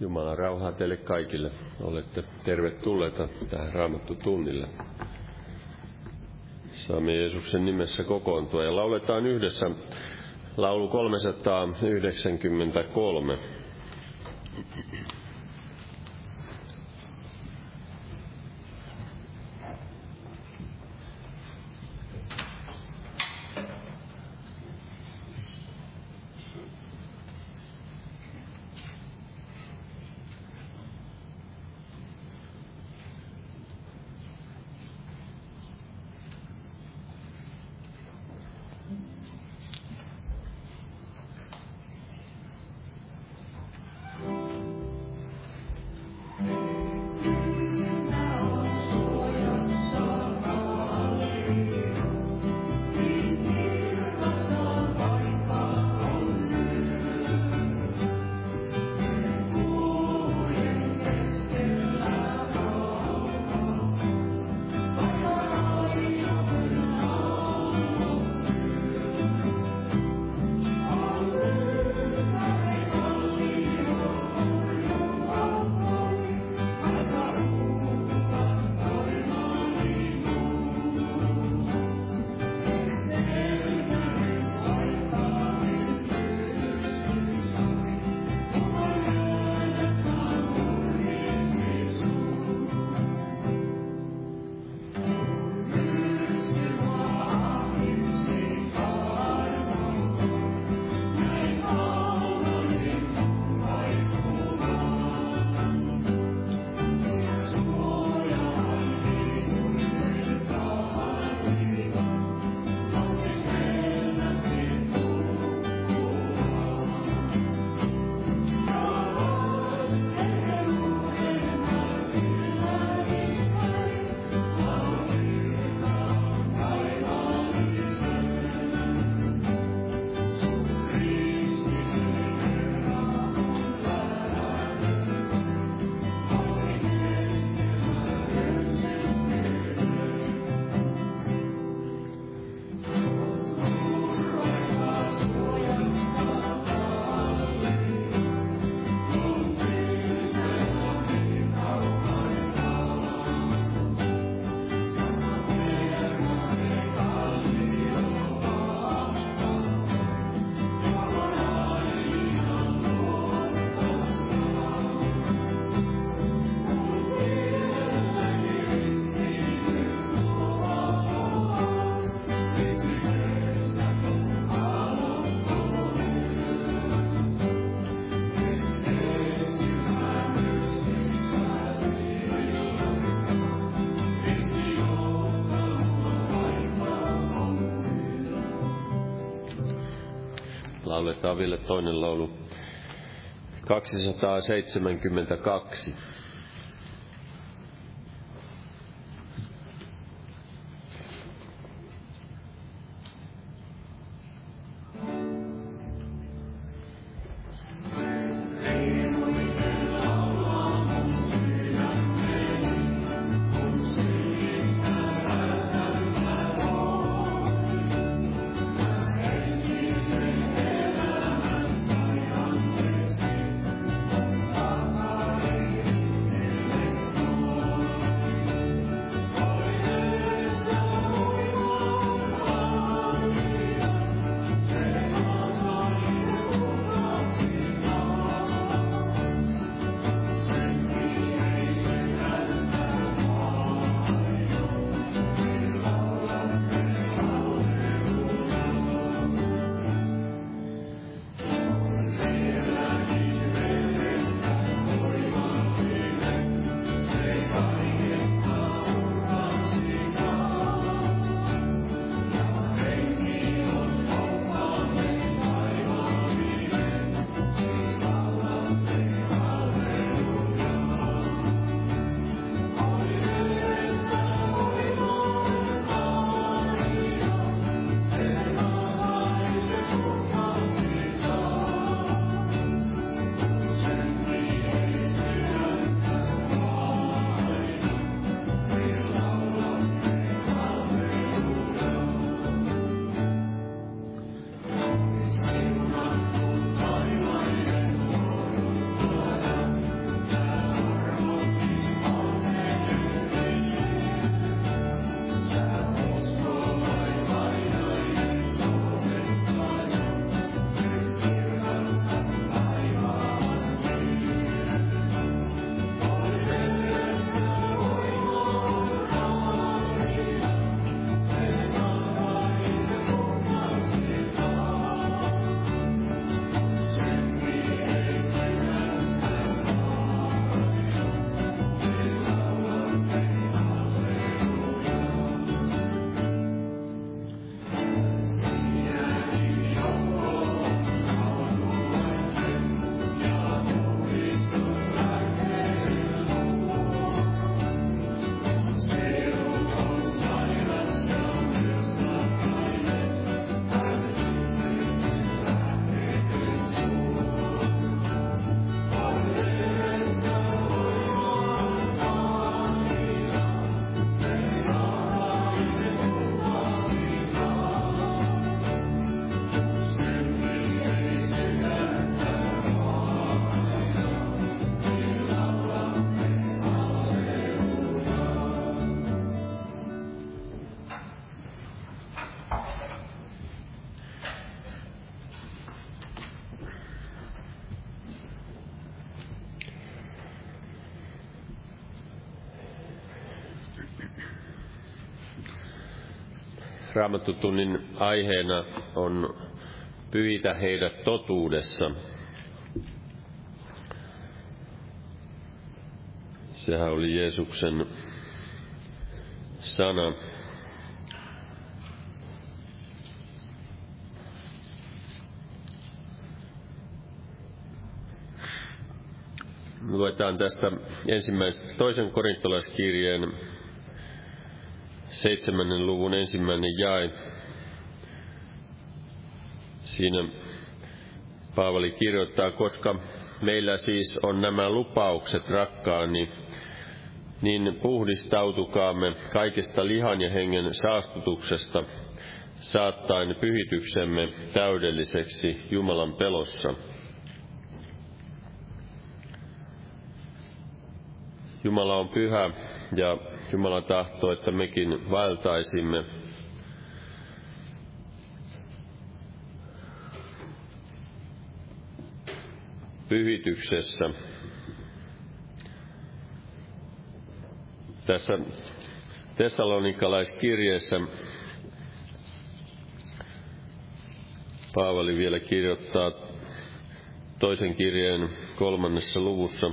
Jumalan rauhaa teille kaikille. Olette tervetulleita tähän Raamattu tunnille. Saamme Jeesuksen nimessä kokoontua ja lauletaan yhdessä laulu 393. lauletaan vielä toinen laulu 272. raamattutunnin aiheena on pyhitä heidät totuudessa. Sehän oli Jeesuksen sana. Luetaan tästä ensimmäisen, toisen korintolaiskirjeen seitsemännen luvun ensimmäinen jae. Siinä Paavali kirjoittaa, koska meillä siis on nämä lupaukset rakkaani, niin puhdistautukaamme kaikesta lihan ja hengen saastutuksesta, saattaen pyhityksemme täydelliseksi Jumalan pelossa. Jumala on pyhä ja Jumala tahtoo, että mekin vaeltaisimme pyhityksessä. Tässä Tessalonikalaiskirjeessä Paavali vielä kirjoittaa toisen kirjeen kolmannessa luvussa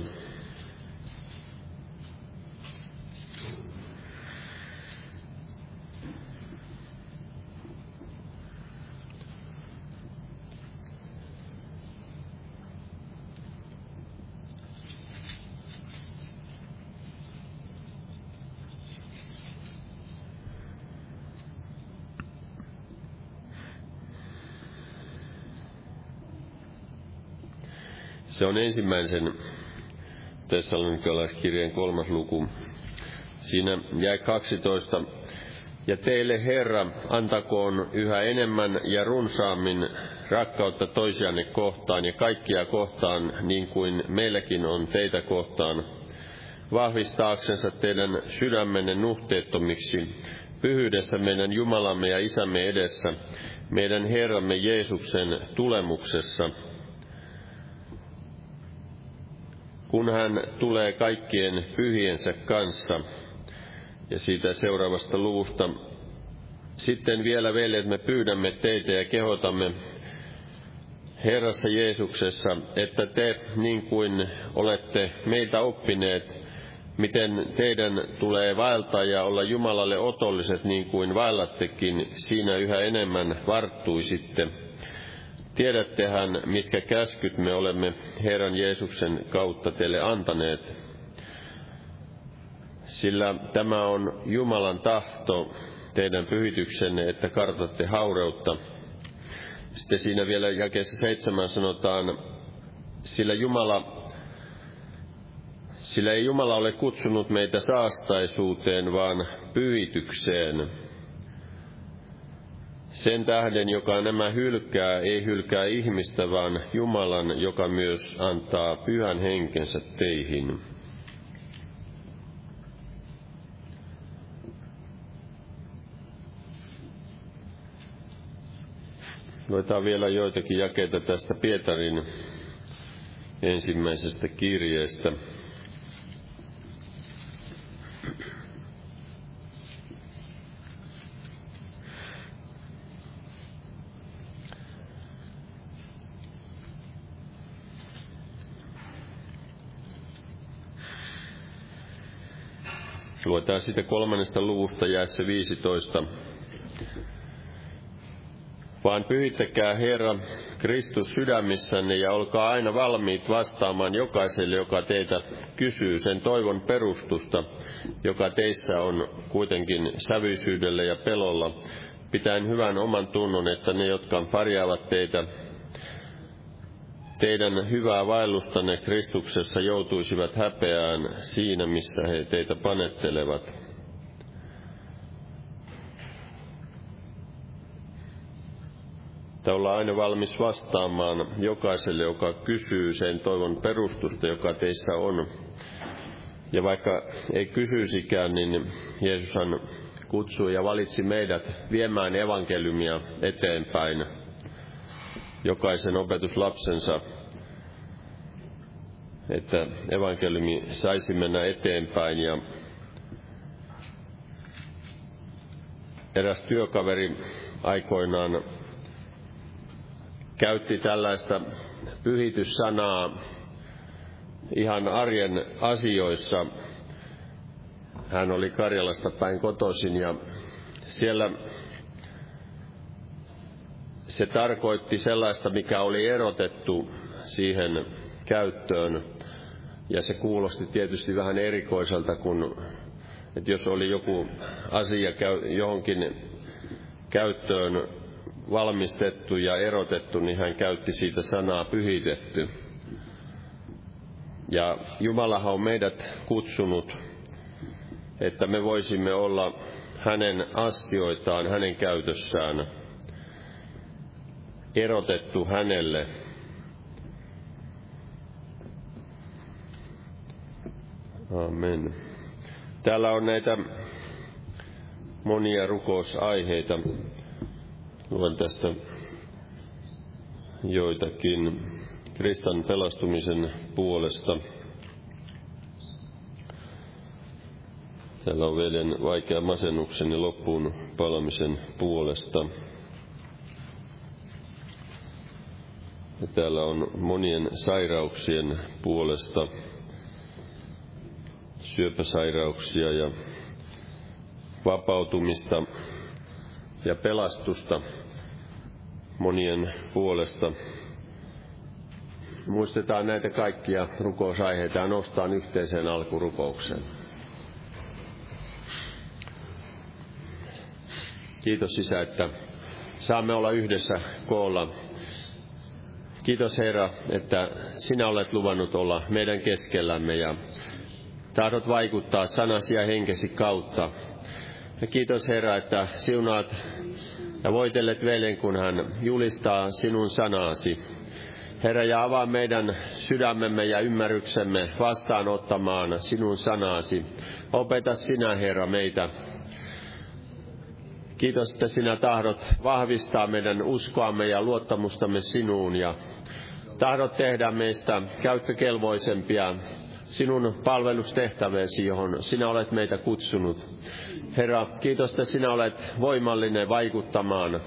Se on ensimmäisen Tessalonikalaiskirjeen kolmas luku. Siinä jäi 12. Ja teille Herra antakoon yhä enemmän ja runsaammin rakkautta toisianne kohtaan ja kaikkia kohtaan, niin kuin meilläkin on teitä kohtaan, vahvistaaksensa teidän sydämenne nuhteettomiksi, pyhyydessä meidän Jumalamme ja Isämme edessä, meidän Herramme Jeesuksen tulemuksessa – kun hän tulee kaikkien pyhiensä kanssa. Ja siitä seuraavasta luvusta. Sitten vielä, veljet, me pyydämme teitä ja kehotamme Herrassa Jeesuksessa, että te, niin kuin olette meiltä oppineet, miten teidän tulee vaeltaa ja olla Jumalalle otolliset niin kuin vaellattekin, siinä yhä enemmän varttuisitte Tiedättehän, mitkä käskyt me olemme Herran Jeesuksen kautta teille antaneet, sillä tämä on Jumalan tahto teidän pyhityksenne, että kartatte haureutta. Sitten siinä vielä jakeessa seitsemän sanotaan, sillä Jumala sillä ei Jumala ole kutsunut meitä saastaisuuteen, vaan pyhitykseen. Sen tähden, joka nämä hylkää, ei hylkää ihmistä, vaan Jumalan, joka myös antaa pyhän henkensä teihin. Luetaan vielä joitakin jakeita tästä Pietarin ensimmäisestä kirjeestä. Luetaan sitten kolmannesta luvusta jäässä 15. Vaan pyhittäkää Herra Kristus sydämissänne ja olkaa aina valmiit vastaamaan jokaiselle, joka teitä kysyy sen toivon perustusta, joka teissä on kuitenkin sävyisyydellä ja pelolla, pitäen hyvän oman tunnon, että ne, jotka parjaavat teitä, teidän hyvää vaellustanne Kristuksessa joutuisivat häpeään siinä, missä he teitä panettelevat. Että ollaan aina valmis vastaamaan jokaiselle, joka kysyy sen toivon perustusta, joka teissä on. Ja vaikka ei kysyisikään, niin Jeesushan kutsui ja valitsi meidät viemään evankeliumia eteenpäin jokaisen opetuslapsensa, että evankeliumi saisi mennä eteenpäin ja eräs työkaveri aikoinaan käytti tällaista pyhityssanaa ihan arjen asioissa. Hän oli Karjalasta päin kotoisin ja siellä se tarkoitti sellaista, mikä oli erotettu siihen käyttöön. Ja se kuulosti tietysti vähän erikoiselta, kun että jos oli joku asia johonkin käyttöön valmistettu ja erotettu, niin hän käytti siitä sanaa pyhitetty. Ja Jumalahan on meidät kutsunut, että me voisimme olla hänen astioitaan, hänen käytössään, erotettu hänelle. Amen. Täällä on näitä monia rukousaiheita. Luen tästä joitakin Kristan pelastumisen puolesta. Täällä on veljen vaikea masennuksen ja loppuun palamisen puolesta. Ja täällä on monien sairauksien puolesta syöpäsairauksia ja vapautumista ja pelastusta monien puolesta. Muistetaan näitä kaikkia rukousaiheita ja nostaan yhteiseen alkurukoukseen. Kiitos Isä, että saamme olla yhdessä koolla. Kiitos Herra, että sinä olet luvannut olla meidän keskellämme ja tahdot vaikuttaa sanasi ja henkesi kautta. Ja kiitos Herra, että siunaat ja voitellet veljen, kun hän julistaa sinun sanasi. Herra, ja avaa meidän sydämemme ja ymmärryksemme vastaanottamaan sinun sanasi. Opeta sinä, Herra, meitä. Kiitos, että sinä tahdot vahvistaa meidän uskoamme ja luottamustamme sinuun ja tahdot tehdä meistä käyttökelvoisempia sinun palvelustehtäveesi, johon sinä olet meitä kutsunut. Herra, kiitos, että sinä olet voimallinen vaikuttamaan,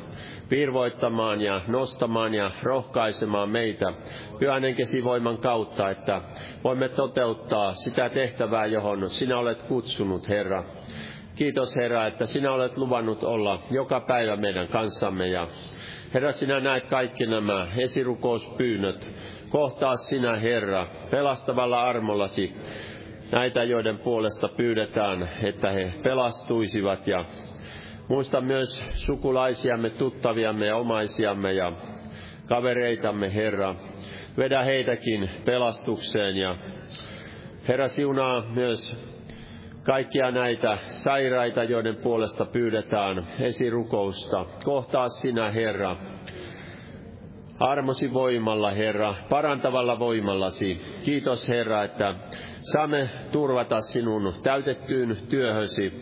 virvoittamaan ja nostamaan ja rohkaisemaan meitä pyhän voiman kautta, että voimme toteuttaa sitä tehtävää, johon sinä olet kutsunut, Herra. Kiitos Herra, että sinä olet luvannut olla joka päivä meidän kanssamme ja Herra, sinä näet kaikki nämä esirukouspyynnöt. Kohtaa sinä, Herra, pelastavalla armollasi näitä, joiden puolesta pyydetään, että he pelastuisivat. Ja muista myös sukulaisiamme, tuttaviamme ja omaisiamme ja kavereitamme, Herra. Vedä heitäkin pelastukseen ja Herra siunaa myös kaikkia näitä sairaita, joiden puolesta pyydetään esirukousta. Kohtaa sinä, Herra, armosi voimalla, Herra, parantavalla voimallasi. Kiitos, Herra, että saamme turvata sinun täytettyyn työhösi.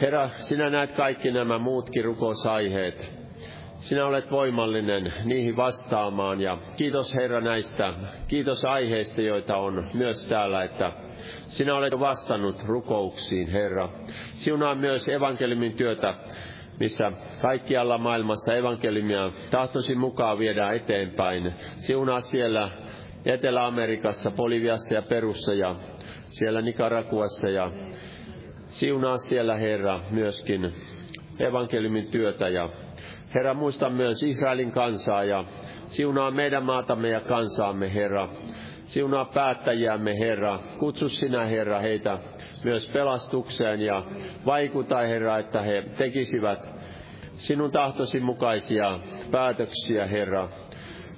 Herra, sinä näet kaikki nämä muutkin rukousaiheet. Sinä olet voimallinen niihin vastaamaan ja kiitos Herra näistä, kiitos aiheista, joita on myös täällä, että sinä olet vastannut rukouksiin, Herra. Siunaa myös evankeliumin työtä, missä kaikkialla maailmassa evankeliumia tahtosi mukaan viedään eteenpäin. Siunaa siellä Etelä-Amerikassa, Boliviassa ja Perussa ja siellä Nicaraguassa ja siunaa siellä, Herra, myöskin evankeliumin työtä ja Herra, muista myös Israelin kansaa ja siunaa meidän maatamme ja kansaamme, Herra. Siunaa päättäjiämme, Herra. Kutsu sinä, Herra, heitä myös pelastukseen ja vaikuta, Herra, että he tekisivät sinun tahtosi mukaisia päätöksiä, Herra.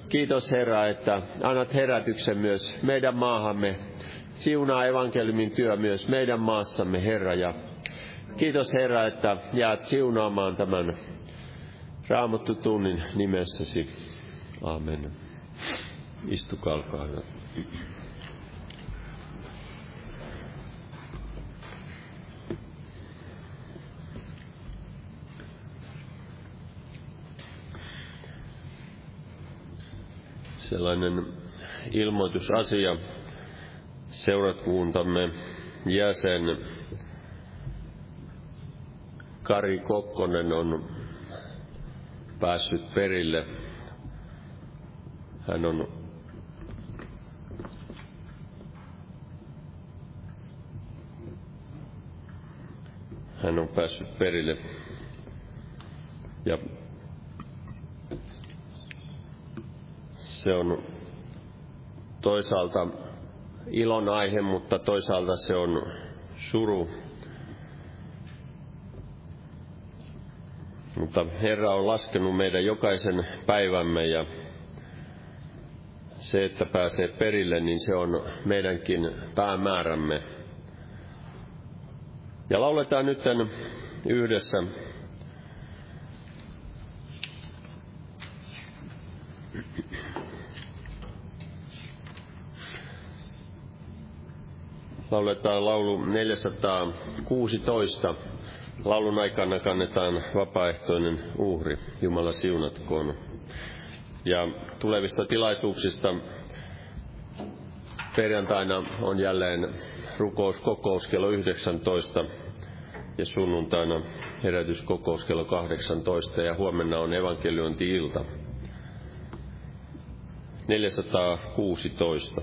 Kiitos, Herra, että annat herätyksen myös meidän maahamme. Siunaa evankeliumin työ myös meidän maassamme, Herra. Ja kiitos, Herra, että jäät siunaamaan tämän raamattu tunnin nimessäsi. Amen. Istukaa, olkaa hyvä. Sellainen ilmoitusasia seurakuntamme jäsen Kari Kokkonen on päässyt perille. Hän on hän on päässyt perille. Ja se on toisaalta ilon aihe, mutta toisaalta se on suru. Mutta Herra on laskenut meidän jokaisen päivämme ja se, että pääsee perille, niin se on meidänkin päämäärämme. Ja lauletaan nyt yhdessä lauletaan laulu 416. Laulun aikana kannetaan vapaaehtoinen uhri. Jumala siunatkoon. Ja tulevista tilaisuuksista perjantaina on jälleen rukouskokous kello 19 ja sunnuntaina herätyskokous kello 18 ja huomenna on evankeliointi-ilta 416.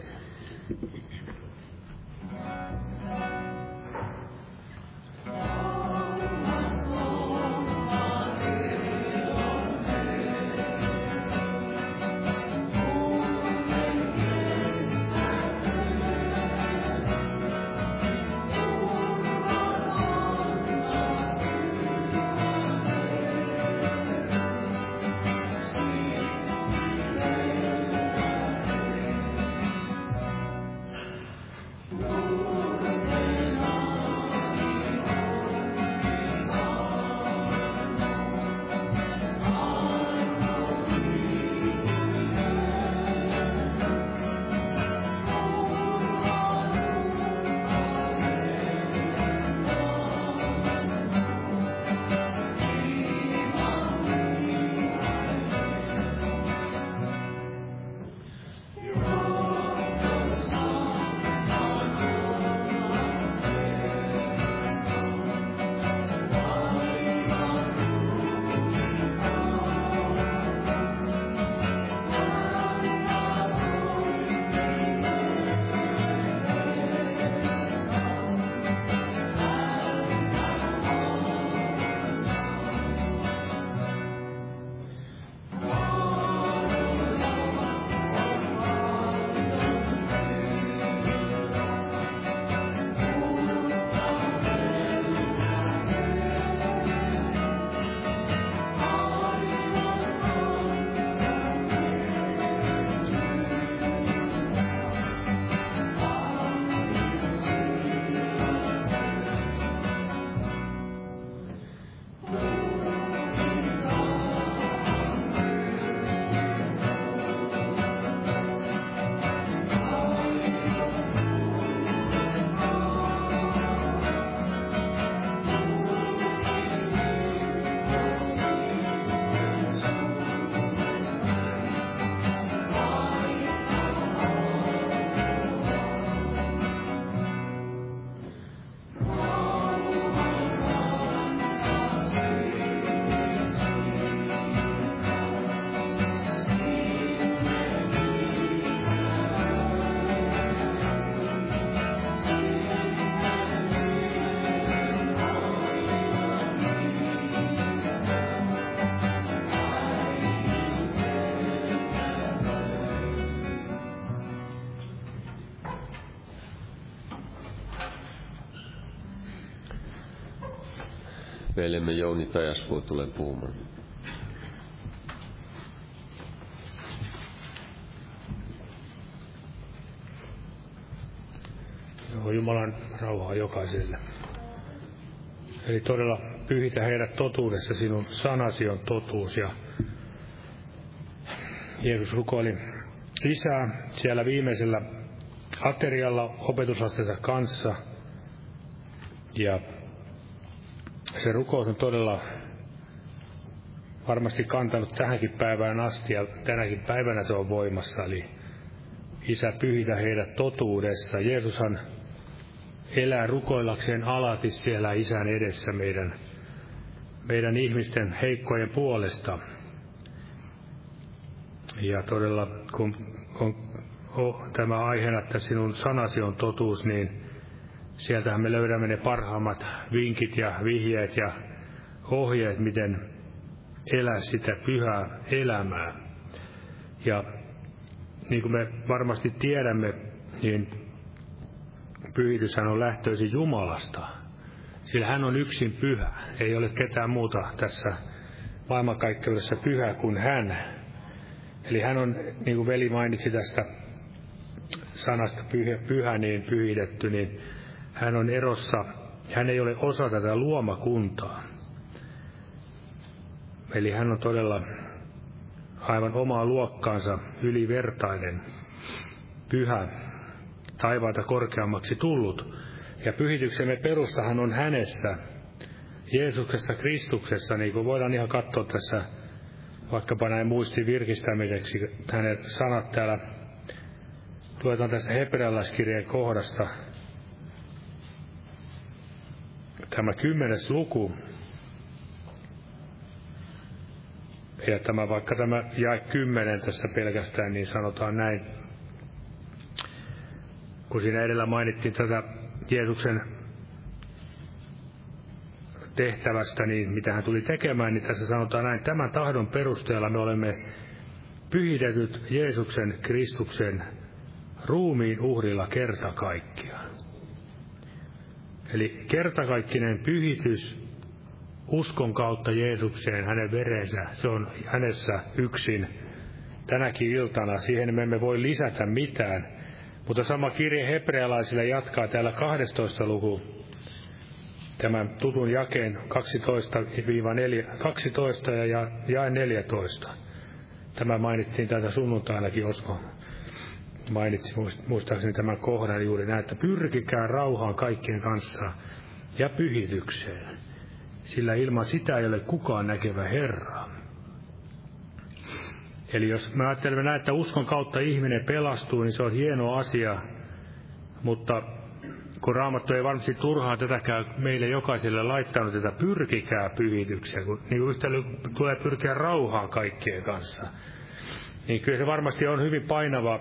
veljemme Jouni Tajaspuu tulee puhumaan. Joo, Jumalan rauhaa jokaiselle. Eli todella pyhitä heidät totuudessa, sinun sanasi on totuus. Ja Jeesus rukoili lisää siellä viimeisellä aterialla opetusastensa kanssa. Ja se rukous on todella varmasti kantanut tähänkin päivään asti ja tänäkin päivänä se on voimassa. Eli Isä pyhitä heidät totuudessa. Jeesushan elää rukoillakseen alati siellä Isän edessä meidän meidän ihmisten heikkojen puolesta. Ja todella, kun on, on tämä aiheena, että sinun sanasi on totuus, niin sieltähän me löydämme ne parhaimmat vinkit ja vihjeet ja ohjeet, miten elää sitä pyhää elämää. Ja niin kuin me varmasti tiedämme, niin pyhityshän on lähtöisin Jumalasta. Sillä hän on yksin pyhä. Ei ole ketään muuta tässä maailmankaikkeudessa pyhä kuin hän. Eli hän on, niin kuin veli mainitsi tästä sanasta pyhä, pyhä niin pyhitetty, niin hän on erossa, hän ei ole osa tätä luomakuntaa. Eli hän on todella aivan omaa luokkaansa ylivertainen, pyhä, taivaita korkeammaksi tullut. Ja pyhityksemme perustahan on hänessä, Jeesuksessa Kristuksessa, niin kuin voidaan ihan katsoa tässä vaikkapa näin muistin virkistämiseksi hänen sanat täällä. Luetaan tässä hebrealaiskirjeen kohdasta. Tämä kymmenes luku, Ja tämä, vaikka tämä jae kymmenen tässä pelkästään, niin sanotaan näin. Kun siinä edellä mainittiin tätä Jeesuksen tehtävästä, niin mitä hän tuli tekemään, niin tässä sanotaan näin, tämän tahdon perusteella me olemme pyhitetyt Jeesuksen Kristuksen ruumiin uhrilla kerta kaikkiaan. Eli kertakaikkinen pyhitys uskon kautta Jeesukseen, hänen verensä, se on hänessä yksin tänäkin iltana. Siihen me emme voi lisätä mitään. Mutta sama kirje hebrealaisille jatkaa täällä 12 luku, tämän tutun jakeen 12-4, 12 ja jae 14. Tämä mainittiin täältä sunnuntainakin Osko mainitsi muistaakseni tämän kohdan juuri näin, että pyrkikää rauhaan kaikkien kanssa ja pyhitykseen sillä ilman sitä ei ole kukaan näkevä Herraa. Eli jos me ajattelemme näin, että uskon kautta ihminen pelastuu, niin se on hieno asia, mutta kun Raamattu ei varmasti turhaan tätäkään meille jokaiselle laittanut, että pyrkikää pyhitykseen, kun niin yhtä tulee pyrkiä rauhaan kaikkien kanssa, niin kyllä se varmasti on hyvin painava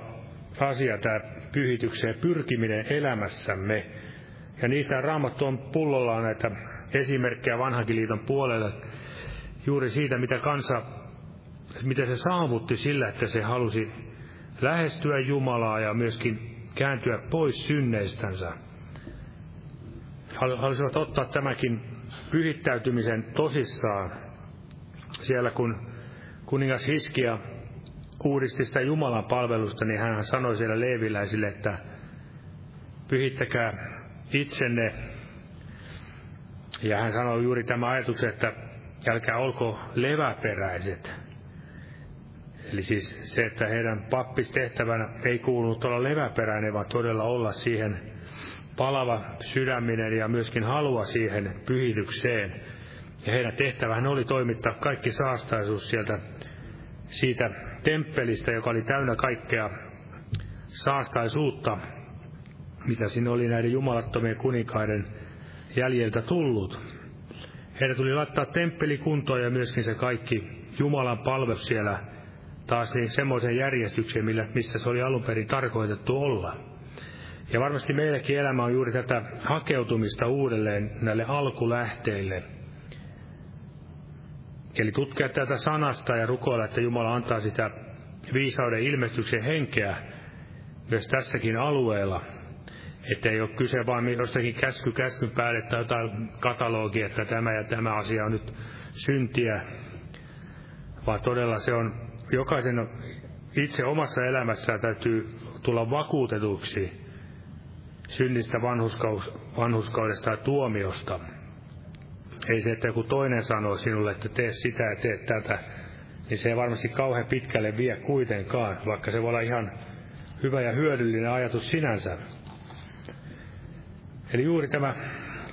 asia tämä pyhitykseen pyrkiminen elämässämme. Ja niistä Raamattu on pullollaan näitä esimerkkejä vanhankin liiton puolelle juuri siitä, mitä kansa, mitä se saavutti sillä, että se halusi lähestyä Jumalaa ja myöskin kääntyä pois synneistänsä. Halusivat ottaa tämäkin pyhittäytymisen tosissaan. Siellä kun kuningas Hiskia uudisti sitä Jumalan palvelusta, niin hän sanoi siellä leeviläisille, että pyhittäkää itsenne ja hän sanoi juuri tämä ajatus, että älkää olko leväperäiset. Eli siis se, että heidän pappistehtävänä ei kuulunut olla leväperäinen, vaan todella olla siihen palava sydäminen ja myöskin halua siihen pyhitykseen. Ja heidän tehtävähän oli toimittaa kaikki saastaisuus sieltä siitä temppelistä, joka oli täynnä kaikkea saastaisuutta, mitä siinä oli näiden jumalattomien kuninkaiden jäljeltä tullut. Heidän tuli laittaa temppeli kuntoon ja myöskin se kaikki Jumalan palvelus siellä taas niin semmoisen järjestykseen, millä, missä se oli alun perin tarkoitettu olla. Ja varmasti meilläkin elämä on juuri tätä hakeutumista uudelleen näille alkulähteille. Eli tutkia tätä sanasta ja rukoilla, että Jumala antaa sitä viisauden ilmestyksen henkeä myös tässäkin alueella – että ei ole kyse vaan jostakin käsky käskyn päälle tai jotain katalogia, että tämä ja tämä asia on nyt syntiä, vaan todella se on jokaisen itse omassa elämässään täytyy tulla vakuutetuksi synnistä vanhuskaudesta ja tuomiosta. Ei se, että joku toinen sanoo sinulle, että tee sitä ja tee tätä, niin se ei varmasti kauhean pitkälle vie kuitenkaan, vaikka se voi olla ihan hyvä ja hyödyllinen ajatus sinänsä. Eli juuri tämä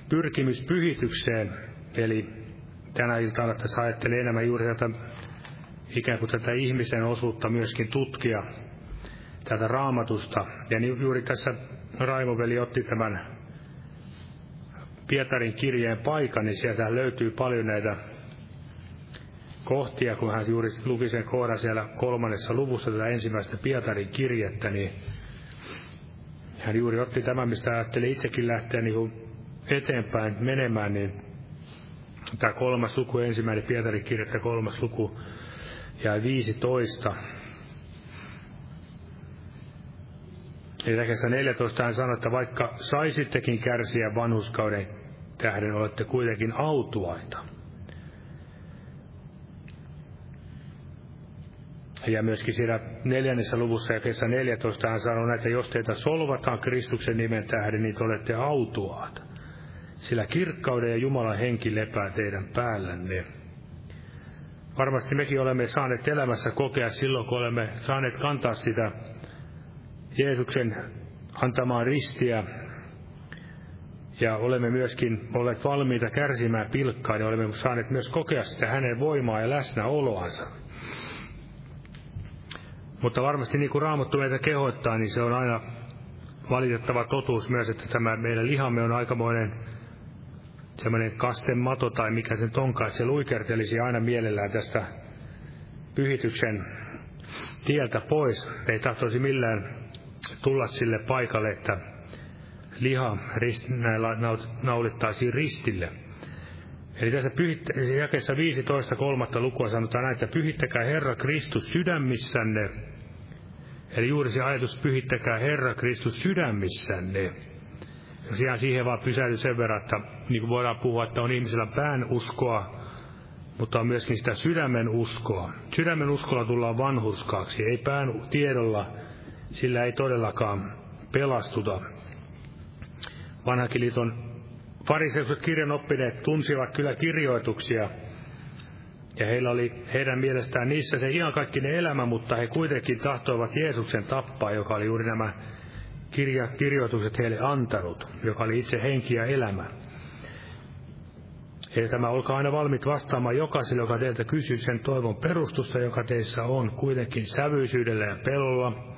pyrkimys pyhitykseen, eli tänä iltana tässä ajattelee enemmän juuri tätä ikään kuin tätä ihmisen osuutta myöskin tutkia tätä raamatusta. Ja juuri tässä Raimoveli otti tämän Pietarin kirjeen paikan, niin sieltä löytyy paljon näitä kohtia, kun hän juuri luki sen kohdan siellä kolmannessa luvussa tätä ensimmäistä Pietarin kirjettä, niin hän juuri otti tämän, mistä ajatteli itsekin lähteä niin eteenpäin menemään, niin tämä kolmas luku, ensimmäinen Pietarin kirjettä, kolmas luku, ja 15. Eli 14 hän sanoi, että vaikka saisittekin kärsiä vanhuskauden tähden, olette kuitenkin autuaita. Ja myöskin siinä neljännessä luvussa ja kesä 14 hän sanoo, että jos teitä solvataan Kristuksen nimen tähden, niin te olette autuaat. Sillä kirkkauden ja Jumalan henki lepää teidän päällänne. Varmasti mekin olemme saaneet elämässä kokea silloin, kun olemme saaneet kantaa sitä Jeesuksen antamaa ristiä ja olemme myöskin olleet valmiita kärsimään pilkkaa, niin olemme saaneet myös kokea sitä hänen voimaa ja läsnäoloansa. Mutta varmasti niin kuin Raamattu meitä kehottaa, niin se on aina valitettava totuus myös, että tämä meidän lihamme on aikamoinen semmoinen kastemato tai mikä se onkaan, että se luikertelisi aina mielellään tästä pyhityksen tieltä pois. Ei tahtoisi millään tulla sille paikalle, että liha rist, näillä naulittaisiin ristille. Eli tässä pyhit- jakeessa 15 kolmatta lukua sanotaan näin, että pyhittäkää Herra Kristus sydämissänne. Eli juuri se ajatus, pyhittäkää Herra Kristus sydämissänne. Jos ihan siihen vaan pysähdy sen verran, että niin kuin voidaan puhua, että on ihmisellä pään uskoa, mutta on myöskin sitä sydämen uskoa. Sydämen uskolla tullaan vanhurskaaksi, ei pään tiedolla, sillä ei todellakaan pelastuta. Vanhakin liiton fariseukset kirjanoppineet tunsivat kyllä kirjoituksia, ja heillä oli heidän mielestään niissä se ihan kaikkinen elämä, mutta he kuitenkin tahtoivat Jeesuksen tappaa, joka oli juuri nämä kirja, kirjoitukset heille antanut, joka oli itse henki ja elämä. Eli tämä olkaa aina valmiit vastaamaan jokaiselle, joka teiltä kysyy sen toivon perustusta, joka teissä on, kuitenkin sävyisyydellä ja pelolla,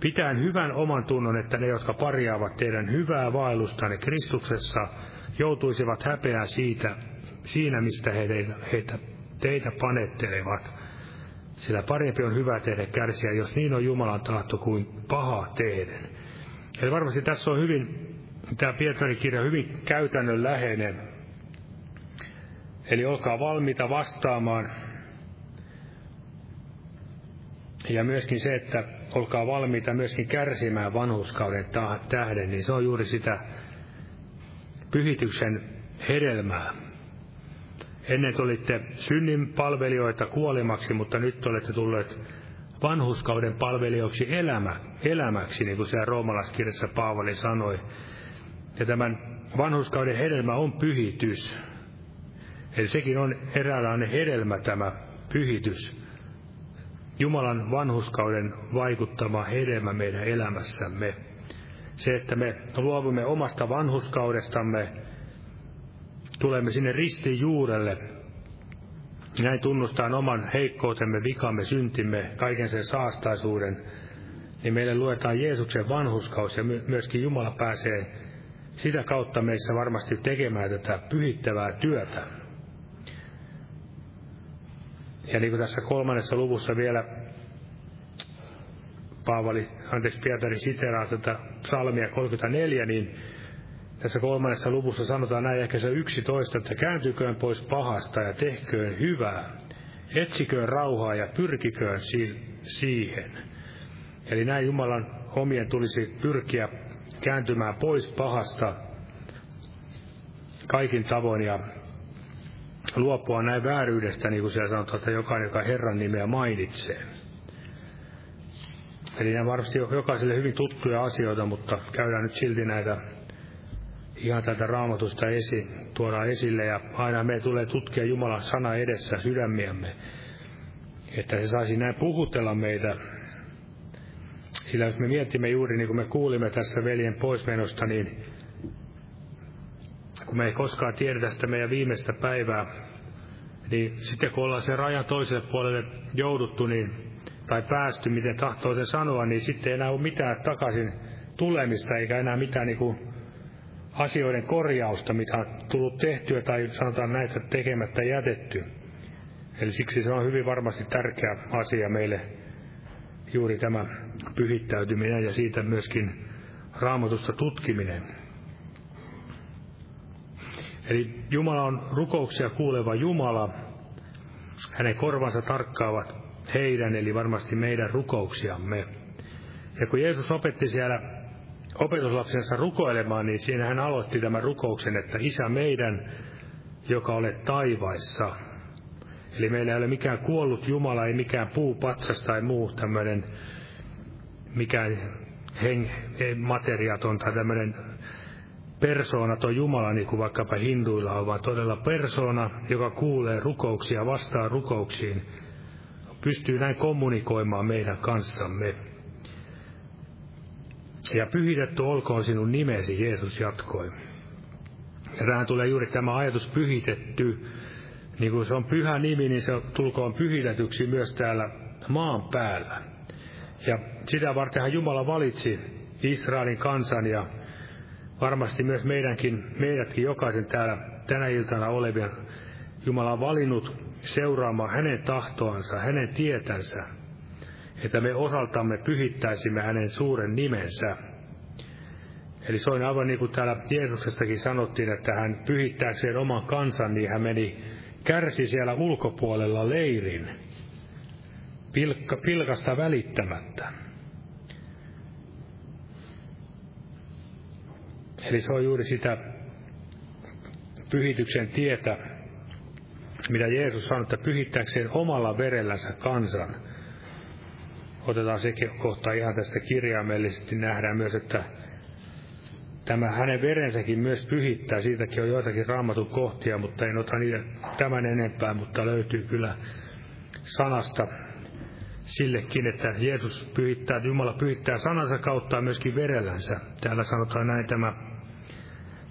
pitäen hyvän oman tunnon, että ne, jotka parjaavat teidän hyvää vaellustanne Kristuksessa, joutuisivat häpeää siitä, siinä mistä he heitä, teitä panettelevat. Sillä parempi on hyvä tehdä kärsiä, jos niin on Jumalan tahto kuin paha tehdä. Eli varmasti tässä on hyvin, tämä Pietarin kirja hyvin käytännönläheinen. Eli olkaa valmiita vastaamaan. Ja myöskin se, että olkaa valmiita myöskin kärsimään vanhuskauden tähden, niin se on juuri sitä pyhityksen hedelmää. Ennen te olitte synnin palvelijoita kuolimaksi, mutta nyt olette tulleet vanhuskauden palvelijoiksi elämä, elämäksi, niin kuin siellä roomalaiskirjassa Paavali sanoi. Ja tämän vanhuskauden hedelmä on pyhitys. Eli sekin on eräänlainen hedelmä tämä pyhitys. Jumalan vanhuskauden vaikuttama hedelmä meidän elämässämme. Se, että me luovumme omasta vanhuskaudestamme, tulemme sinne ristin juurelle, näin tunnustaan oman heikkoutemme, vikamme, syntimme, kaiken sen saastaisuuden, niin meille luetaan Jeesuksen vanhuskaus ja myöskin Jumala pääsee sitä kautta meissä varmasti tekemään tätä pyhittävää työtä. Ja niin kuin tässä kolmannessa luvussa vielä Paavali, anteeksi Pietari siteraa tätä psalmia 34, niin tässä kolmannessa luvussa sanotaan näin ehkä se 11, että kääntyköön pois pahasta ja tehköön hyvää. Etsiköön rauhaa ja pyrkiköön si- siihen. Eli näin Jumalan omien tulisi pyrkiä kääntymään pois pahasta kaikin tavoin ja luopua näin vääryydestä, niin kuin siellä sanotaan, että jokainen, joka Herran nimeä mainitsee. Eli nämä varmasti jokaiselle hyvin tuttuja asioita, mutta käydään nyt silti näitä ihan tätä raamatusta esi, tuodaan esille ja aina me tulee tutkia Jumalan sana edessä sydämiämme, että se saisi näin puhutella meitä. Sillä jos me miettimme juuri niin kuin me kuulimme tässä veljen poismenosta, niin kun me ei koskaan tiedetä sitä meidän viimeistä päivää, niin sitten kun ollaan sen rajan toiselle puolelle jouduttu, niin, tai päästy, miten tahtoo se sanoa, niin sitten ei enää ole mitään takaisin tulemista, eikä enää mitään niin kuin asioiden korjausta, mitä on tullut tehtyä tai sanotaan näitä tekemättä jätetty. Eli siksi se on hyvin varmasti tärkeä asia meille juuri tämä pyhittäytyminen ja siitä myöskin raamatusta tutkiminen. Eli Jumala on rukouksia kuuleva Jumala. Hänen korvansa tarkkaavat heidän, eli varmasti meidän rukouksiamme. Ja kun Jeesus opetti siellä opetuslapsensa rukoilemaan, niin siinä hän aloitti tämän rukouksen, että Isä meidän, joka olet taivaissa. Eli meillä ei ole mikään kuollut Jumala, ei mikään puupatsas tai muu tämmöinen, mikään heng, materiaton tai tämmöinen persoonaton Jumala, niin kuin vaikkapa hinduilla on, vaan todella persoona, joka kuulee rukouksia, vastaa rukouksiin, pystyy näin kommunikoimaan meidän kanssamme. Ja pyhitetty olkoon sinun nimesi, Jeesus jatkoi. Ja tähän tulee juuri tämä ajatus pyhitetty. Niin kuin se on pyhä nimi, niin se tulkoon pyhitetyksi myös täällä maan päällä. Ja sitä vartenhan Jumala valitsi Israelin kansan ja varmasti myös meidänkin, meidätkin jokaisen täällä tänä iltana olevien Jumala on valinnut seuraamaan hänen tahtoansa, hänen tietänsä, että me osaltamme pyhittäisimme hänen suuren nimensä. Eli se on aivan niin kuin täällä Jeesuksestakin sanottiin, että hän pyhittääkseen oman kansan, niin hän meni, kärsi siellä ulkopuolella leirin, pilkka, pilkasta välittämättä. Eli se on juuri sitä pyhityksen tietä, mitä Jeesus sanoi, että pyhittääkseen omalla verellänsä kansan. Otetaan sekin kohta ihan tästä kirjaimellisesti, nähdään myös, että tämä hänen verensäkin myös pyhittää. Siitäkin on joitakin raamatun kohtia, mutta en ota niitä tämän enempää, mutta löytyy kyllä sanasta sillekin, että Jeesus pyhittää, Jumala pyhittää sanansa kautta myöskin verellänsä. Täällä sanotaan näin tämä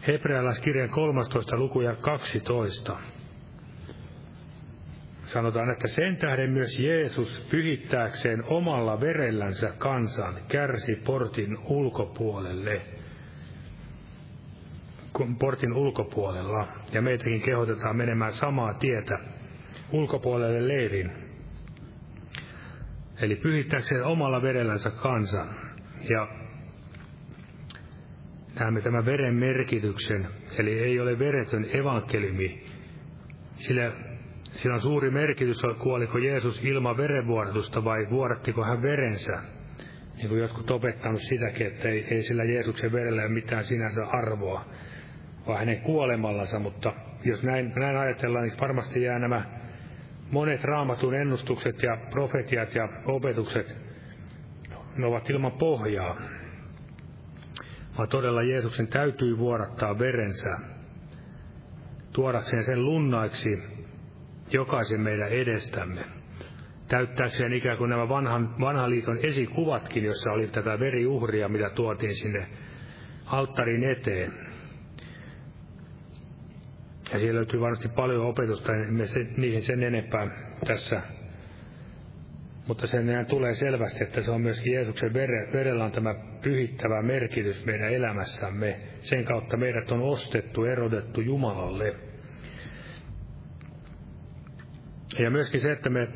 Hebrealaiskirjan 13. luku ja 12 sanotaan, että sen tähden myös Jeesus pyhittääkseen omalla verellänsä kansan kärsi portin ulkopuolelle. Portin ulkopuolella. Ja meitäkin kehotetaan menemään samaa tietä ulkopuolelle leirin. Eli pyhittääkseen omalla verellänsä kansan. Ja näemme tämän veren merkityksen, eli ei ole veretön evankeliumi, sillä sillä on suuri merkitys, kuoliko Jeesus ilman verenvuodatusta vai vuodattiko hän verensä. Niin kuin jotkut opettanut sitäkin, että ei, ei sillä Jeesuksen verellä ole mitään sinänsä arvoa, vaan hänen kuolemallansa. Mutta jos näin, näin ajatellaan, niin varmasti jää nämä monet raamatun ennustukset ja profetiat ja opetukset, ne ovat ilman pohjaa. Vaan todella Jeesuksen täytyy vuodattaa verensä tuodakseen sen lunnaiksi jokaisen meidän edestämme. Täyttääkseen ikään kuin nämä vanhan, vanhan liiton esikuvatkin, jossa oli tätä veriuhria, mitä tuotiin sinne alttarin eteen. Ja siellä löytyy varmasti paljon opetusta, emme se, niihin sen enempää tässä. Mutta sen tulee selvästi, että se on myöskin Jeesuksen vere, verellä on tämä pyhittävä merkitys meidän elämässämme. Sen kautta meidät on ostettu, erotettu Jumalalle. Ja myöskin se, että me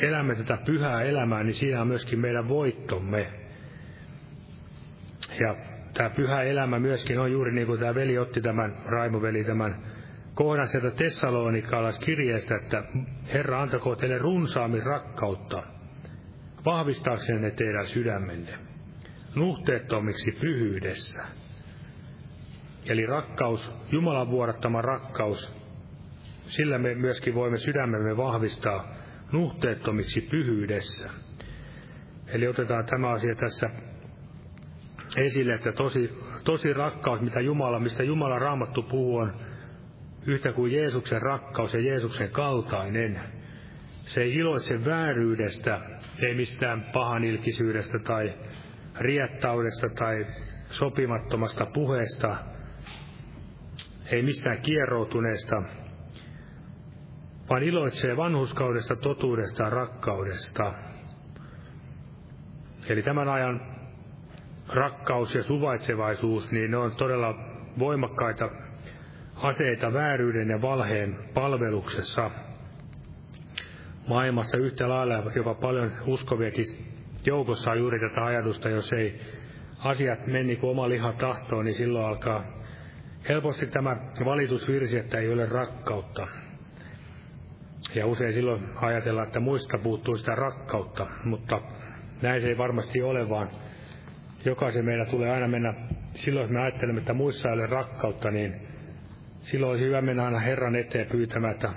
elämme tätä pyhää elämää, niin siinä on myöskin meidän voittomme. Ja tämä pyhä elämä myöskin on juuri niin kuin tämä veli otti tämän, Raimo-veli, tämän kohdan sieltä Tessalonikalaiskirjeestä, että Herra antako teille runsaammin rakkautta, vahvistaakseen teidän sydämenne, nuhteettomiksi pyhyydessä. Eli rakkaus, Jumalan vuodattama rakkaus, sillä me myöskin voimme sydämemme vahvistaa nuhteettomiksi pyhyydessä. Eli otetaan tämä asia tässä esille, että tosi, tosi rakkaus, mitä Jumala, mistä Jumala raamattu puhuu, on yhtä kuin Jeesuksen rakkaus ja Jeesuksen kaltainen. Se ei iloitse vääryydestä, ei mistään pahanilkisyydestä tai riettaudesta tai sopimattomasta puheesta, ei mistään kieroutuneesta, vaan iloitsee vanhuskaudesta, totuudesta ja rakkaudesta. Eli tämän ajan rakkaus ja suvaitsevaisuus, niin ne on todella voimakkaita aseita vääryyden ja valheen palveluksessa. maailmassa yhtä lailla jopa paljon uskoviakin joukossa on juuri tätä ajatusta, jos ei asiat meni kuin oma liha tahtoo, niin silloin alkaa helposti tämä valitusvirsi, että ei ole rakkautta. Ja usein silloin ajatellaan, että muista puuttuu sitä rakkautta, mutta näin se ei varmasti ole, vaan jokaisen meidän tulee aina mennä, silloin jos me ajattelemme, että muissa ei ole rakkautta, niin silloin olisi hyvä mennä aina Herran eteen pyytämään, että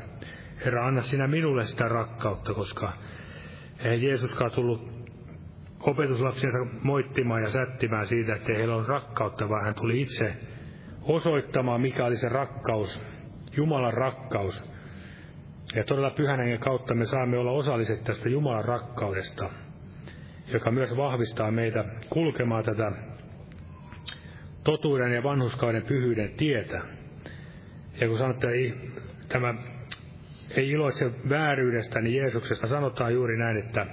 Herra, anna sinä minulle sitä rakkautta, koska ei Jeesuskaan tullut opetuslapsiensa moittimaan ja sättimään siitä, että heillä on rakkautta, vaan hän tuli itse osoittamaan, mikä oli se rakkaus, Jumalan rakkaus. Ja todella pyhän hengen kautta me saamme olla osalliset tästä Jumalan rakkaudesta, joka myös vahvistaa meitä kulkemaan tätä totuuden ja vanhuskauden pyhyyden tietä. Ja kun sanotte, että tämä ei iloitse vääryydestä, niin Jeesuksesta sanotaan juuri näin, että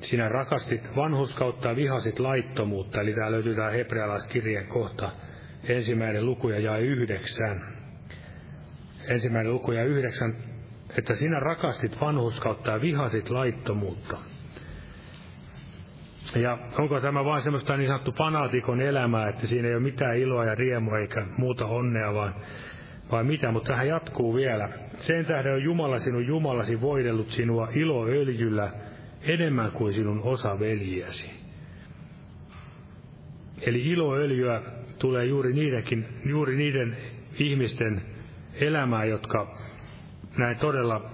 sinä rakastit vanhuskautta ja vihasit laittomuutta. Eli täällä löytyy tämä hebrealaiskirjeen kohta, ensimmäinen luku ja jae yhdeksän. Ensimmäinen luku ja yhdeksän, että sinä rakastit vanhuskautta ja vihasit laittomuutta. Ja onko tämä vain semmoista niin sanottu fanaatikon elämää, että siinä ei ole mitään iloa ja riemua eikä muuta onnea, vaan vai mitä, mutta tähän jatkuu vielä. Sen tähden on Jumala sinun Jumalasi voidellut sinua iloöljyllä enemmän kuin sinun osa veljiäsi. Eli iloöljyä tulee juuri, niidenkin, juuri niiden ihmisten elämään, jotka näin todella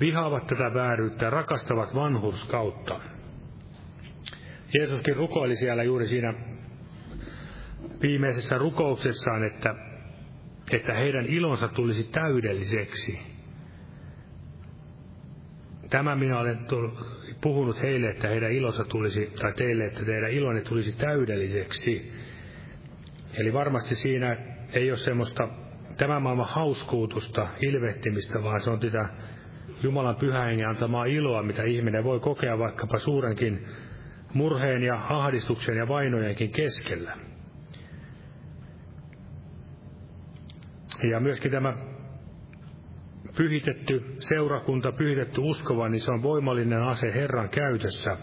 vihaavat tätä vääryyttä rakastavat vanhurskautta. Jeesuskin rukoili siellä juuri siinä viimeisessä rukouksessaan, että, että heidän ilonsa tulisi täydelliseksi. Tämä minä olen puhunut heille, että heidän ilonsa tulisi, tai teille, että teidän ilonne tulisi täydelliseksi. Eli varmasti siinä ei ole semmoista tämän maailman hauskuutusta, ilvehtimistä, vaan se on tätä Jumalan pyhähengen antamaa iloa, mitä ihminen voi kokea vaikkapa suurenkin murheen ja ahdistuksen ja vainojenkin keskellä. Ja myöskin tämä pyhitetty seurakunta, pyhitetty uskova, niin se on voimallinen ase Herran käytössä.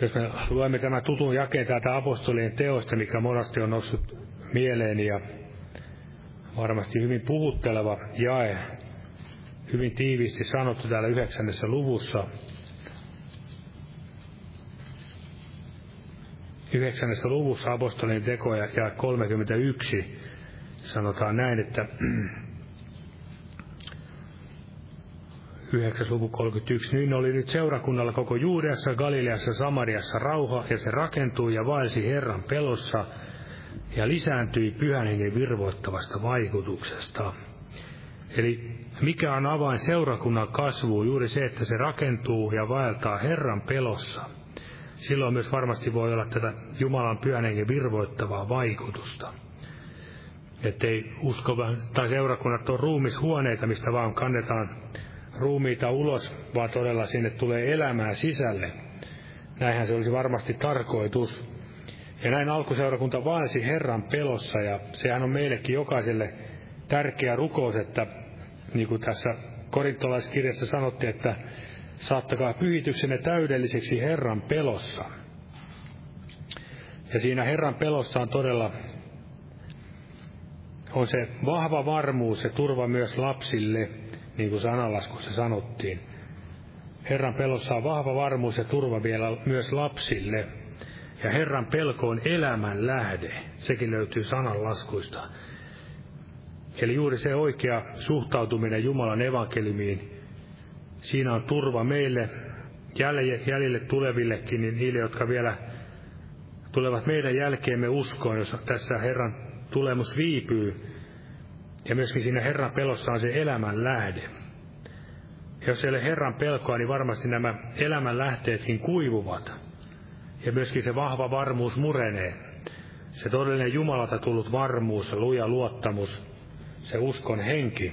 Jos me luemme tämän tutun jakeen täältä apostolien teosta, mikä monasti on noussut mieleeni ja varmasti hyvin puhutteleva jae, hyvin tiiviisti sanottu täällä yhdeksännessä luvussa. Yhdeksännessä luvussa apostolien tekoja ja 31 sanotaan näin, että 9. luku 31. Niin oli nyt seurakunnalla koko Juudeassa, Galileassa, Samariassa rauha, ja se rakentui ja vaelsi Herran pelossa, ja lisääntyi pyhän hengen virvoittavasta vaikutuksesta. Eli mikä on avain seurakunnan kasvuun? Juuri se, että se rakentuu ja vaeltaa Herran pelossa. Silloin myös varmasti voi olla tätä Jumalan pyhän hengen virvoittavaa vaikutusta. Ettei usko tai seurakunnat ole ruumishuoneita, mistä vaan kannetaan ruumiita ulos, vaan todella sinne tulee elämää sisälle. Näinhän se olisi varmasti tarkoitus. Ja näin alkuseurakunta vaelsi Herran pelossa, ja sehän on meillekin jokaiselle tärkeä rukous, että niin kuin tässä korintolaiskirjassa sanottiin, että saattakaa pyhityksenne täydelliseksi Herran pelossa. Ja siinä Herran pelossa on todella on se vahva varmuus ja turva myös lapsille, niin kuin sanalaskussa sanottiin. Herran pelossa on vahva varmuus ja turva vielä myös lapsille. Ja Herran pelko on elämän lähde. Sekin löytyy sananlaskuista. Eli juuri se oikea suhtautuminen Jumalan evankeliumiin, siinä on turva meille, jäljelle tulevillekin, niin niille, jotka vielä tulevat meidän jälkeemme uskoon, jos tässä Herran tulemus viipyy, ja myöskin siinä Herran pelossa on se elämän lähde. Jos ei ole Herran pelkoa, niin varmasti nämä elämän lähteetkin kuivuvat. Ja myöskin se vahva varmuus murenee. Se todellinen Jumalalta tullut varmuus, luja luottamus, se uskon henki.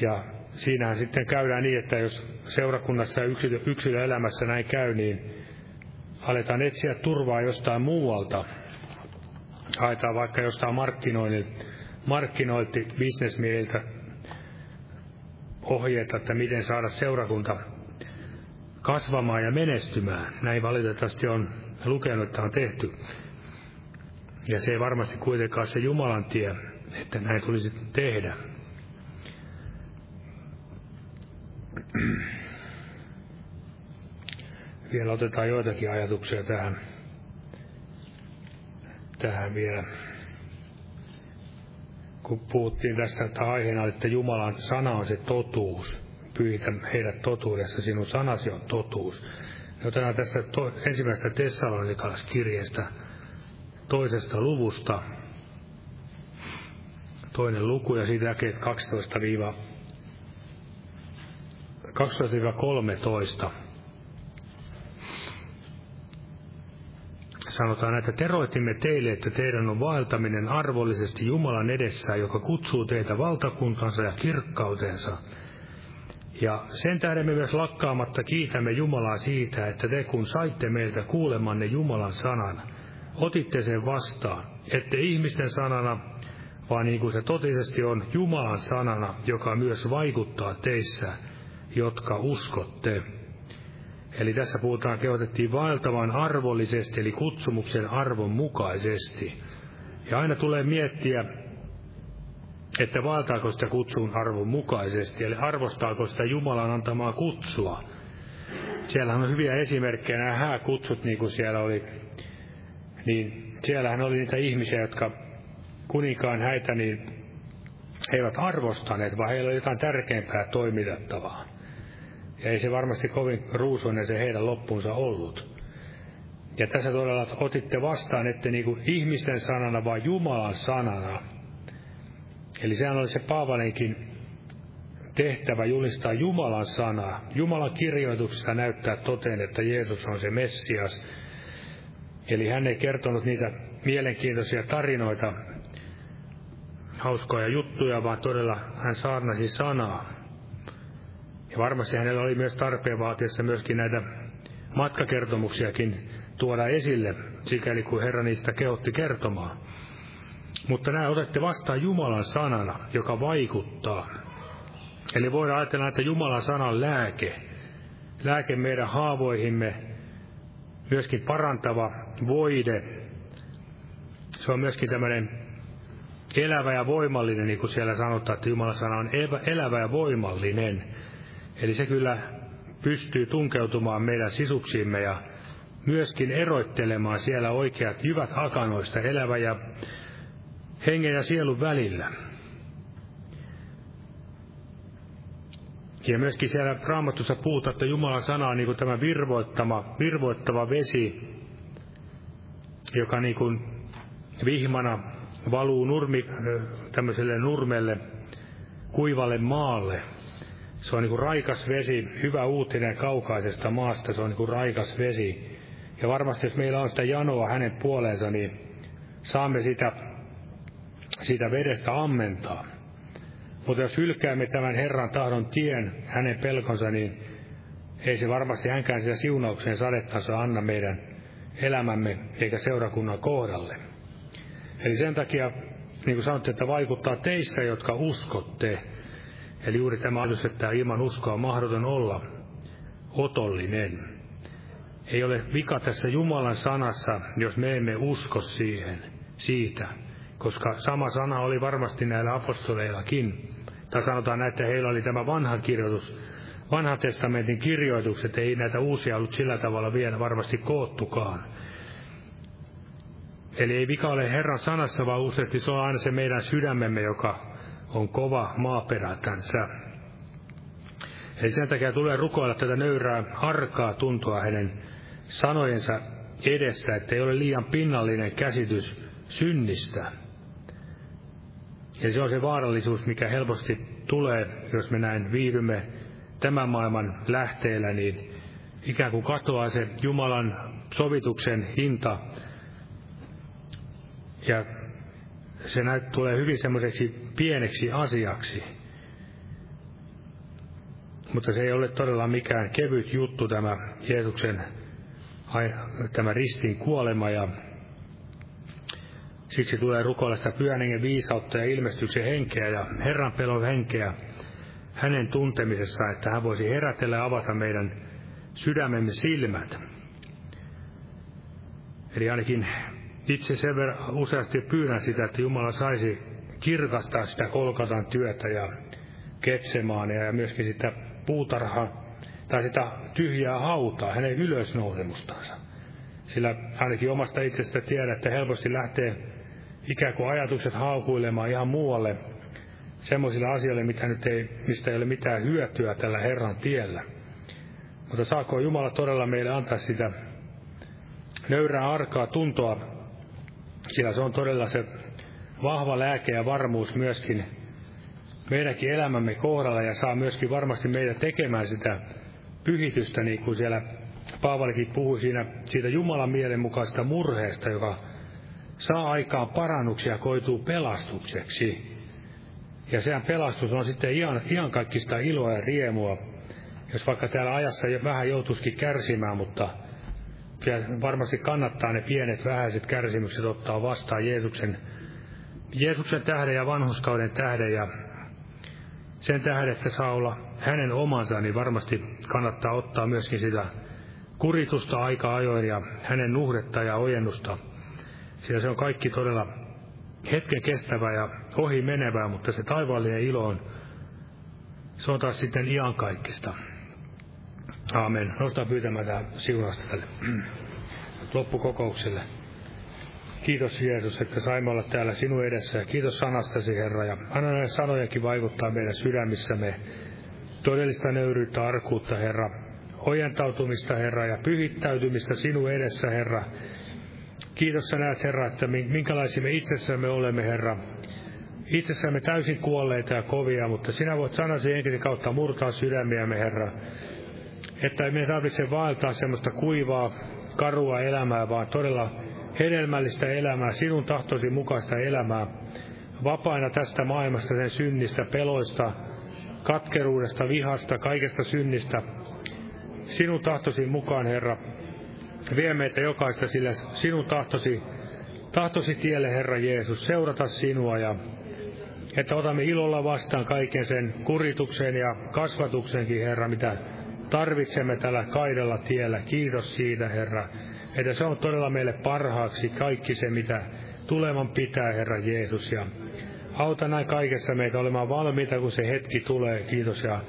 Ja siinähän sitten käydään niin, että jos seurakunnassa ja yksilö, yksilöelämässä näin käy, niin aletaan etsiä turvaa jostain muualta. Haetaan vaikka jostain markkinointi bisnesmiehiltä ohjeita, että miten saada seurakunta kasvamaan ja menestymään. Näin valitettavasti on lukenut, että on tehty. Ja se ei varmasti kuitenkaan se Jumalan tie, että näin tulisi tehdä. Vielä otetaan joitakin ajatuksia tähän, tähän vielä. Kun puhuttiin tästä, että aiheena että Jumalan sana on se totuus. Pyyhitä heidät totuudessa, sinun sanasi on totuus. Otetaan tässä to, ensimmäisestä Tessalonikalaiskirjeestä toisesta luvusta, toinen luku ja siitä jakeet 12-13. Sanotaan, että teroitimme teille, että teidän on vaeltaminen arvollisesti Jumalan edessä, joka kutsuu teitä valtakuntansa ja kirkkautensa. Ja sen tähden me myös lakkaamatta kiitämme Jumalaa siitä, että te kun saitte meiltä kuulemanne Jumalan sanan, otitte sen vastaan, ette ihmisten sanana, vaan niin kuin se totisesti on Jumalan sanana, joka myös vaikuttaa teissä, jotka uskotte. Eli tässä puhutaan, kehotettiin vaeltamaan arvollisesti, eli kutsumuksen arvon mukaisesti. Ja aina tulee miettiä, että vaeltaako sitä kutsun arvon mukaisesti, eli arvostaako sitä Jumalan antamaa kutsua. Siellä on hyviä esimerkkejä, nämä hääkutsut, niin kuin siellä oli, niin siellähän oli niitä ihmisiä, jotka kuninkaan häitä, niin he eivät arvostaneet, vaan heillä oli jotain tärkeämpää toimitettavaa. Ja ei se varmasti kovin ruusuinen se heidän loppunsa ollut. Ja tässä todella otitte vastaan, että niin kuin ihmisten sanana, vaan Jumalan sanana. Eli sehän oli se Paavalinkin tehtävä julistaa Jumalan sanaa. Jumalan kirjoituksessa näyttää toteen, että Jeesus on se Messias. Eli hän ei kertonut niitä mielenkiintoisia tarinoita, hauskoja juttuja, vaan todella hän saarnasi sanaa. Ja varmasti hänellä oli myös tarpeen vaatiessa myöskin näitä matkakertomuksiakin tuoda esille, sikäli kuin Herra niistä kehotti kertomaan. Mutta nämä otette vastaan Jumalan sanana, joka vaikuttaa. Eli voidaan ajatella, että Jumalan sanan lääke, lääke meidän haavoihimme, myöskin parantava voide. Se on myöskin tämmöinen elävä ja voimallinen, niin kuin siellä sanotaan, että Jumalan sana on elävä ja voimallinen. Eli se kyllä pystyy tunkeutumaan meidän sisuksiimme ja myöskin eroittelemaan siellä oikeat jyvät akanoista elävä ja hengen ja sielun välillä. Ja myöskin siellä raamatussa puhutaan, että Jumalan sana on niin kuin tämä virvoittama, virvoittava vesi, joka niin kuin vihmana valuu nurmi, tämmöiselle nurmelle, kuivalle maalle. Se on niin kuin raikas vesi, hyvä uutinen kaukaisesta maasta, se on niin kuin raikas vesi. Ja varmasti jos meillä on sitä janoa hänen puoleensa, niin saamme sitä, sitä vedestä ammentaa. Mutta jos hylkäämme tämän Herran tahdon tien, hänen pelkonsa, niin ei se varmasti hänkään sitä siunauksen sadettansa anna meidän elämämme eikä seurakunnan kohdalle. Eli sen takia, niin kuin sanotte, että vaikuttaa teissä, jotka uskotte, Eli juuri tämä ajatus, että ilman uskoa on mahdoton olla otollinen. Ei ole vika tässä Jumalan sanassa, jos me emme usko siihen, siitä, koska sama sana oli varmasti näillä apostoleillakin. Tai sanotaan että heillä oli tämä vanha kirjoitus, vanhan testamentin kirjoitukset, ei näitä uusia ollut sillä tavalla vielä varmasti koottukaan. Eli ei vika ole Herran sanassa, vaan useasti se on aina se meidän sydämemme, joka on kova maaperätänsä. Eli sen takia tulee rukoilla tätä nöyrää arkaa tuntua hänen sanojensa edessä, että ei ole liian pinnallinen käsitys synnistä. Ja se on se vaarallisuus, mikä helposti tulee, jos me näin viihdymme tämän maailman lähteellä, niin ikään kuin katoaa se Jumalan sovituksen hinta ja se näyt, tulee hyvin semmoiseksi pieneksi asiaksi. Mutta se ei ole todella mikään kevyt juttu tämä Jeesuksen tämä ristin kuolema ja siksi tulee rukoilla sitä pyhän hengen viisautta ja ilmestyksen henkeä ja Herran pelon henkeä hänen tuntemisessa, että hän voisi herätellä ja avata meidän sydämemme silmät. Eli ainakin itse sen verran useasti pyydän sitä, että Jumala saisi kirkastaa sitä kolkatan työtä ja ketsemaan ja myöskin sitä puutarhaa tai sitä tyhjää hautaa, hänen ylösnousemustansa. Sillä ainakin omasta itsestä tiedän, että helposti lähtee ikään kuin ajatukset haukuilemaan ihan muualle semmoisille asioille, mitä nyt ei, mistä ei ole mitään hyötyä tällä Herran tiellä. Mutta saako Jumala todella meille antaa sitä nöyrää arkaa tuntoa, sillä se on todella se vahva lääke ja varmuus myöskin meidänkin elämämme kohdalla ja saa myöskin varmasti meitä tekemään sitä pyhitystä, niin kuin siellä Paavalikin puhui siinä siitä Jumalan mielenmukaisesta murheesta, joka saa aikaan parannuksia koituu pelastukseksi. Ja sehän pelastus on sitten ihan, ihan kaikista iloa ja riemua, jos vaikka täällä ajassa vähän joutuisikin kärsimään, mutta varmasti kannattaa ne pienet vähäiset kärsimykset ottaa vastaan Jeesuksen, Jeesuksen tähden ja vanhuskauden tähden ja sen tähden, että saa olla hänen omansa, niin varmasti kannattaa ottaa myöskin sitä kuritusta aika ajoin ja hänen nuhdetta ja ojennusta. Sillä se on kaikki todella hetken kestävää ja ohi menevää, mutta se taivaallinen ilo on, se on taas sitten iankaikkista. Aamen. Nostaa pyytämään tähän siunasta tälle loppukokoukselle. Kiitos Jeesus, että saimme olla täällä sinun edessä ja kiitos sanastasi Herra ja anna näiden sanojakin vaikuttaa meidän sydämissämme todellista nöyryyttä, arkuutta Herra, ojentautumista Herra ja pyhittäytymistä sinun edessä Herra. Kiitos sä näet Herra, että minkälaisia me itsessämme olemme Herra. Itsessämme täysin kuolleita ja kovia, mutta sinä voit sanasi henkisen kautta murtaa sydämiämme Herra. Että me tarvitse vaeltaa semmoista kuivaa, karua elämää, vaan todella hedelmällistä elämää, sinun tahtosi mukaista elämää, vapaina tästä maailmasta, sen synnistä, peloista, katkeruudesta, vihasta, kaikesta synnistä. Sinun tahtosi mukaan, Herra, vie meitä jokaista sillä sinun tahtosi, tahtosi tielle, Herra Jeesus, seurata sinua ja että otamme ilolla vastaan kaiken sen kurituksen ja kasvatuksenkin, Herra, mitä tarvitsemme tällä kaidella tiellä. Kiitos siitä, Herra että se on todella meille parhaaksi kaikki se, mitä tulevan pitää, Herra Jeesus. Ja auta näin kaikessa meitä olemaan valmiita, kun se hetki tulee. Kiitos. Ja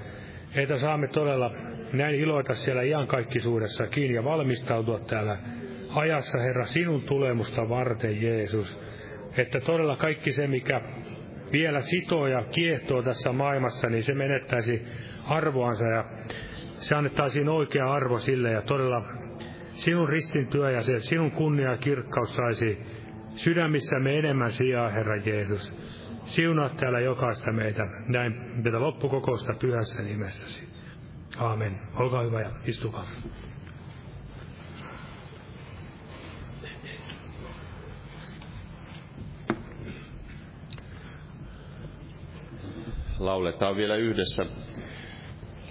että saamme todella näin iloita siellä iankaikkisuudessa kiinni ja valmistautua täällä ajassa, Herra, sinun tulemusta varten, Jeesus. Että todella kaikki se, mikä vielä sitoo ja kiehtoo tässä maailmassa, niin se menettäisi arvoansa ja se annettaisiin oikea arvo sille ja todella sinun ristin työ ja se sinun kunnia ja kirkkaus saisi sydämissämme enemmän sijaa, Herra Jeesus. Siunaa täällä jokaista meitä, näin tätä loppukokousta pyhässä nimessäsi. Aamen. Olkaa hyvä ja istukaa. Lauletaan vielä yhdessä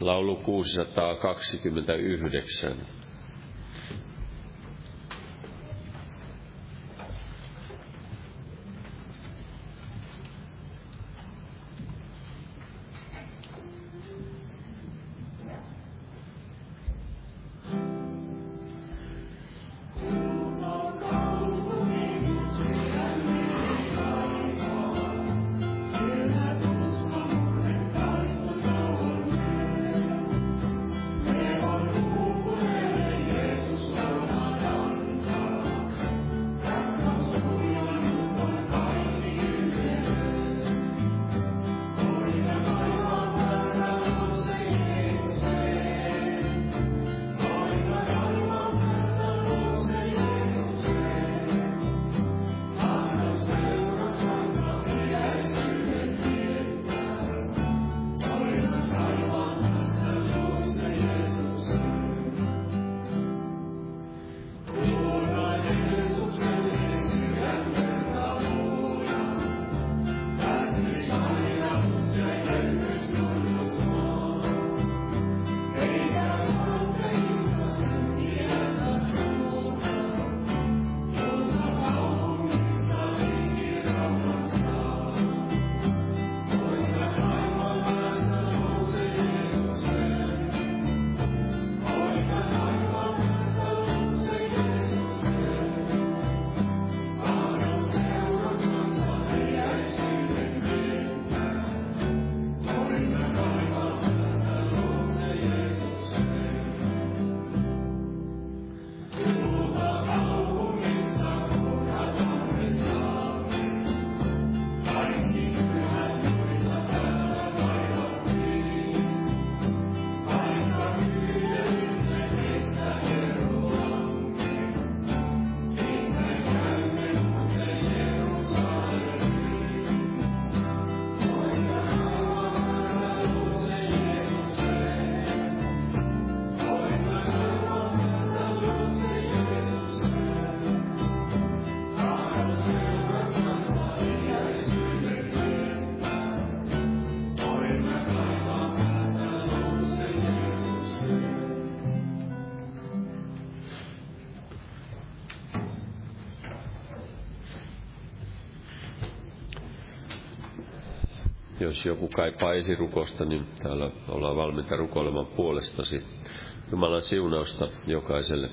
laulu 629. jos joku kaipaa esirukosta, niin täällä ollaan valmiita rukoilemaan puolestasi. Jumalan siunausta jokaiselle.